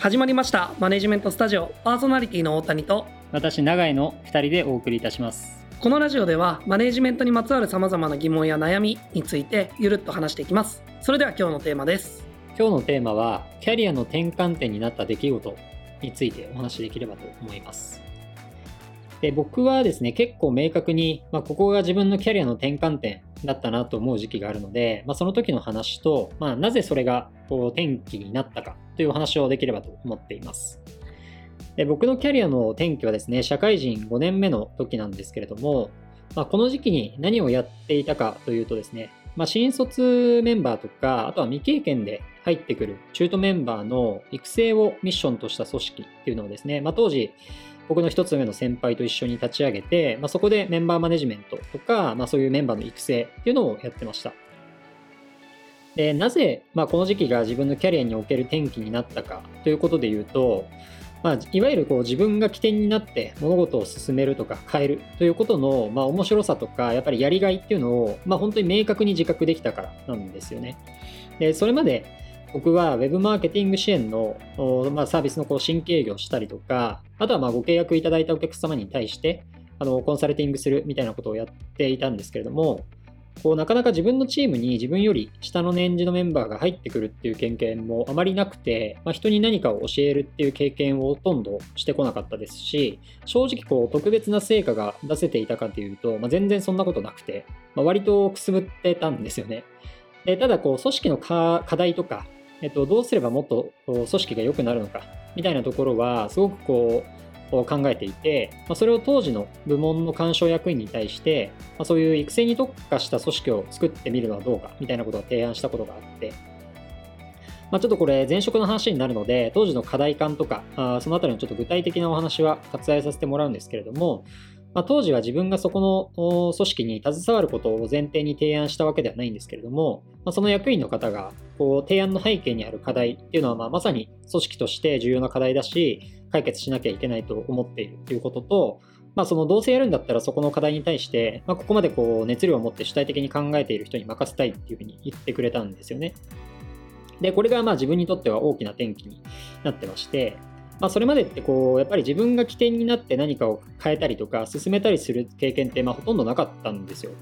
始まりました。マネジメントスタジオ。パーソナリティの大谷と。私永井の2人でお送りいたします。このラジオではマネジメントにまつわるさまざまな疑問や悩みについてゆるっと話していきます。それでは今日のテーマです。今日のテーマはキャリアの転換点になった出来事についてお話しできればと思いますで僕はですね結構明確に、まあ、ここが自分のキャリアの転換点だったなと思う時期があるので、まあ、その時の話と、まあ、なぜそれがこう転機になったかというお話をできればと思っています。で僕のキャリアの転機はですね、社会人5年目の時なんですけれども、まあ、この時期に何をやっていたかというとですね、まあ、新卒メンバーとか、あとは未経験で入ってくる中途メンバーの育成をミッションとした組織っていうのをですね、まあ、当時、僕の一つ上の先輩と一緒に立ち上げて、まあ、そこでメンバーマネジメントとか、まあ、そういうメンバーの育成っていうのをやってました。でなぜ、まあ、この時期が自分のキャリアにおける転機になったかということで言うと、まあ、いわゆるこう自分が起点になって物事を進めるとか変えるということの、まあ、面白さとかやっぱりやりがいっていうのを、まあ、本当に明確に自覚できたからなんですよね。でそれまで僕は Web マーケティング支援の、まあ、サービスのこう新規営業したりとか、あとはまあご契約いただいたお客様に対して、あのコンサルティングするみたいなことをやっていたんですけれども、こうなかなか自分のチームに自分より下の年次のメンバーが入ってくるっていう経験もあまりなくて、まあ、人に何かを教えるっていう経験をほとんどしてこなかったですし、正直こう特別な成果が出せていたかというと、まあ、全然そんなことなくて、まあ、割とくすぶってたんですよね。でただこう組織の課題とかえっと、どうすればもっと組織が良くなるのかみたいなところはすごくこう考えていて、まあ、それを当時の部門の干渉役員に対して、まあ、そういう育成に特化した組織を作ってみるのはどうかみたいなことを提案したことがあって、まあ、ちょっとこれ前職の話になるので当時の課題感とかあそのあたりのちょっと具体的なお話は割愛させてもらうんですけれども、まあ、当時は自分がそこの組織に携わることを前提に提案したわけではないんですけれども、まあ、その役員の方がこう提案の背景にある課題っていうのは、まあ、まさに組織として重要な課題だし解決しなきゃいけないと思っているということと、まあ、そのどうせやるんだったらそこの課題に対して、まあ、ここまでこう熱量を持って主体的に考えている人に任せたいっていうふうに言ってくれたんですよね。で、これがまあ自分にとっては大きな転機になってまして、まあ、それまでってこうやっぱり自分が起点になって何かを変えたりとか進めたりする経験ってまあほとんどなかったんですよ。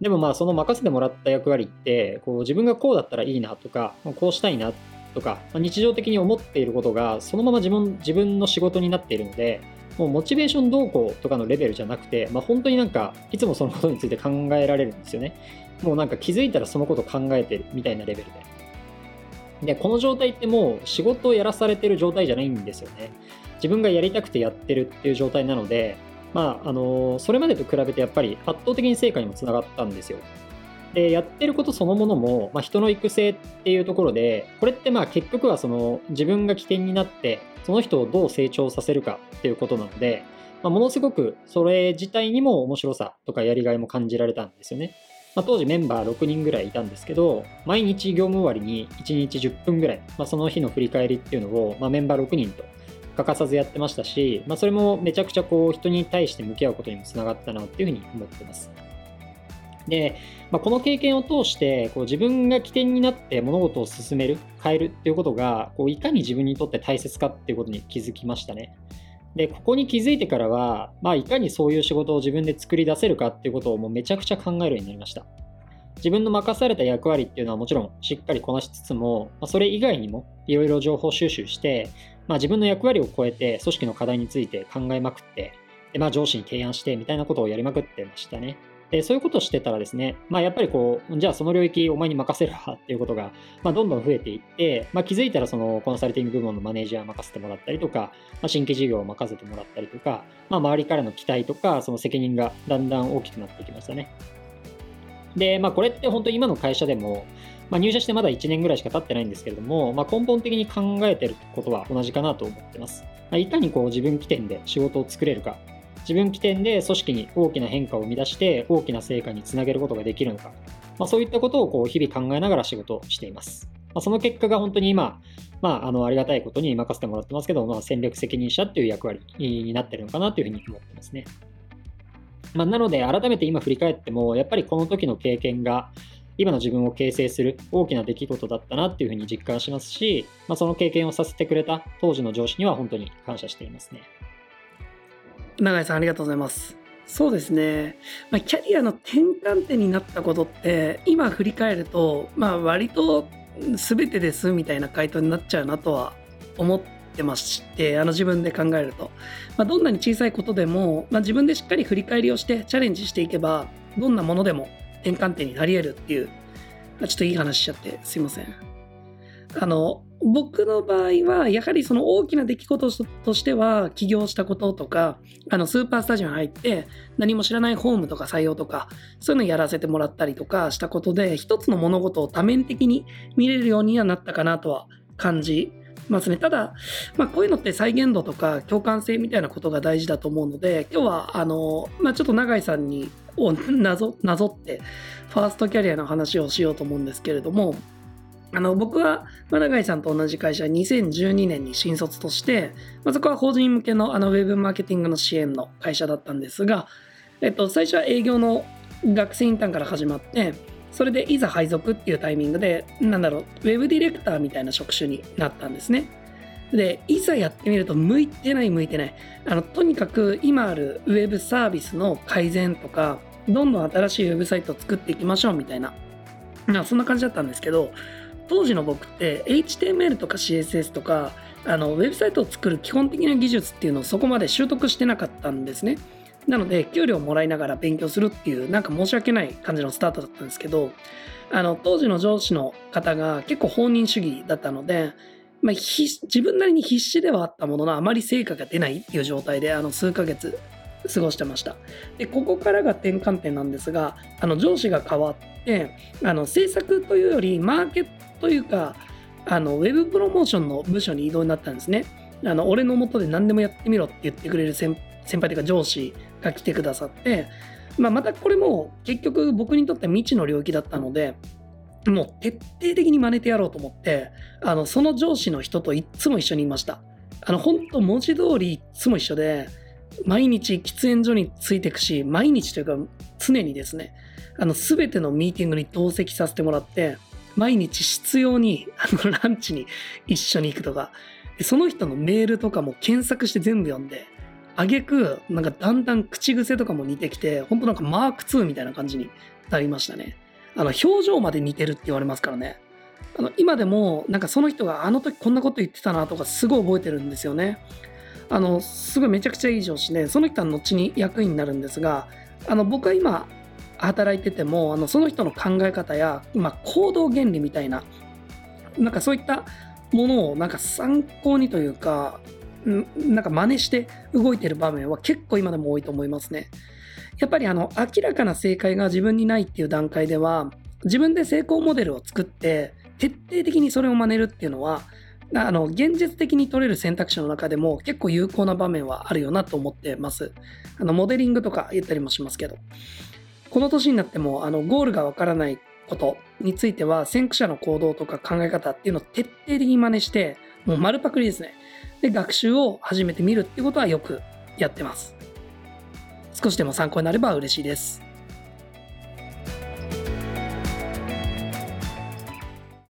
でもまあその任せてもらった役割ってこう自分がこうだったらいいなとかこうしたいなとか日常的に思っていることがそのまま自分自分の仕事になっているのでもうモチベーション動向とかのレベルじゃなくて、まあ、本当になんかいつもそのことについて考えられるんですよね。もうなんか気づいたらそのこと考えてるみたいなレベルで。で、この状態ってもう仕事をやらされてる状態じゃないんですよね。自分がやりたくてやってるっていう状態なので、まあ、あのそれまでと比べてやっぱり圧倒的に成果にもつながったんですよ。で、やってることそのものも、まあ、人の育成っていうところで、これってまあ結局はその自分が起点になって、その人をどう成長させるかっていうことなので、まあ、ものすごくそれ自体にも面白さとかやりがいも感じられたんですよね。まあ、当時メンバー6人ぐらいいたんですけど、毎日業務終わりに1日10分ぐらい、まあ、その日の振り返りっていうのを、まあ、メンバー6人と欠かさずやってましたし、まあ、それもめちゃくちゃこう人に対して向き合うことにもつながったなっていうふうに思ってます。で、まあ、この経験を通して自分が起点になって物事を進める変えるっていうことがいかに自分にとって大切かっていうことに気づきましたね。で、ここに気づいてからは、まあ、いかにそういう仕事を自分で作り出せるかっていうことをもうめちゃくちゃ考えるようになりました。自分の任された役割っていうのはもちろんしっかりこなしつつも、まあ、それ以外にもいろいろ情報収集して、まあ、自分の役割を超えて組織の課題について考えまくって、でまあ、上司に提案してみたいなことをやりまくってましたね。でそういうことをしてたらですね、まあ、やっぱりこう、じゃあその領域お前に任せるわっていうことが、まあ、どんどん増えていって、まあ、気づいたらそのコンサルティング部門のマネージャー任せてもらったりとか、ま、新規事業を任せてもらったりとか、ま、周りからの期待とか、その責任がだんだん大きくなってきましたね。で、まあ、これって本当に今の会社でも、まあ、入社してまだ1年ぐらいしか経ってないんですけれども、まあ、根本的に考えてることは同じかなと思ってます。まあ、いかにこう自分起点で仕事を作れるか自分起点で組織に大きな変化を生み出して大きな成果につなげることができるのか、まあ、そういったことをこう日々考えながら仕事をしています。まあ、その結果が本当に今、まあ、あのありがたいことに任せてもらってますけど、まあ、戦略責任者っていう役割になってるのかなというふうに思ってますね。まあ、なので改めて今振り返ってもやっぱりこの時の経験が今の自分を形成する大きな出来事だったなっていうふうに実感しますし、まあ、その経験をさせてくれた当時の上司には本当に感謝していますね。永井さんありがとうございます。そうですね、まあ、キャリアの転換点になったことって今振り返ると、まあ、割と全てですみたいな回答になっちゃうなとは思ってましてあの自分で考えると、まあ、どんなに小さいことでも、まあ、自分でしっかり振り返りをしてチャレンジしていけばどんなものでも転換点になり得るっていうま、ちょっといい話しちゃってすいません。あの、僕の場合は、やはりその大きな出来事としては、起業したこととか、あの、スーパースタジオに入って、何も知らないホームとか採用とか、そういうのやらせてもらったりとかしたことで、一つの物事を多面的に見れるようにはなったかなとは感じますね。ただ、まあ、こういうのって再現度とか共感性みたいなことが大事だと思うので、今日は、あの、まあ、ちょっと永井さんにを なぞなぞってファーストキャリアの話をしようと思うんですけれどもあの僕は永井さんと同じ会社2012年に新卒として、まあ、そこは法人向けのあのウェブマーケティングの支援の会社だったんですが、えっと、最初は営業の学生インターンから始まってそれでいざ配属っていうタイミングでなんだろうウェブディレクターみたいな職種になったんですね。でいざやってみると向いてない向いてないあのとにかく今あるウェブサービスの改善とかどんどん新しいウェブサイトを作っていきましょうみたいなそんな感じだったんですけど当時の僕って HTML とか CSS とかあのウェブサイトを作る基本的な技術っていうのをそこまで習得してなかったんですね。なので給料をもらいながら勉強するっていうなんか申し訳ない感じのスタートだったんですけどあの当時の上司の方が結構放任主義だったのでまあ、自分なりに必死ではあったもののあまり成果が出ないっていう状態であの数ヶ月過ごしてましたでここからが転換点なんですがあの上司が変わってあの制作というよりマーケットというかあのウェブプロモーションの部署に異動になったんですねあの俺のもとで何でもやってみろって言ってくれる先輩というか上司が来てくださって、まあ、またこれも結局僕にとっては未知の領域だったのでもう徹底的に真似てやろうと思って、あの、その上司の人といっつも一緒にいました。あの、本当文字通りいっつも一緒で、毎日喫煙所についてくし、毎日というか常にですね、あの、すべてのミーティングに同席させてもらって、毎日必要に、あの、ランチに一緒に行くとか、その人のメールとかも検索して全部読んで、あげく、なんかだんだん口癖とかも似てきて、本当なんかマーク2みたいな感じになりましたね。あの表情まで似てるって言われますからねあの今でもなんかその人があの時こんなこと言ってたなとかすごい覚えてるんですよねあのすごいめちゃくちゃいい上司でその人は後に役員になるんですがあの僕は今働いててもあのその人の考え方や、まあ、行動原理みたいななんかそういったものをなんか参考にというかなんか真似して動いてる場面は結構今でも多いと思いますね。やっぱりあの明らかな正解が自分にないっていう段階では自分で成功モデルを作って徹底的にそれを真似るっていうのはあの現実的に取れる選択肢の中でも結構有効な場面はあるよなと思ってます。あのモデリングとか言ったりもしますけどこの年になってもあのゴールがわからないことについては先駆者の行動とか考え方っていうのを徹底的に真似してもう丸パクリですね。で学習を始めてみるっていうことはよくやってます。少しでも参考になれば嬉しいです。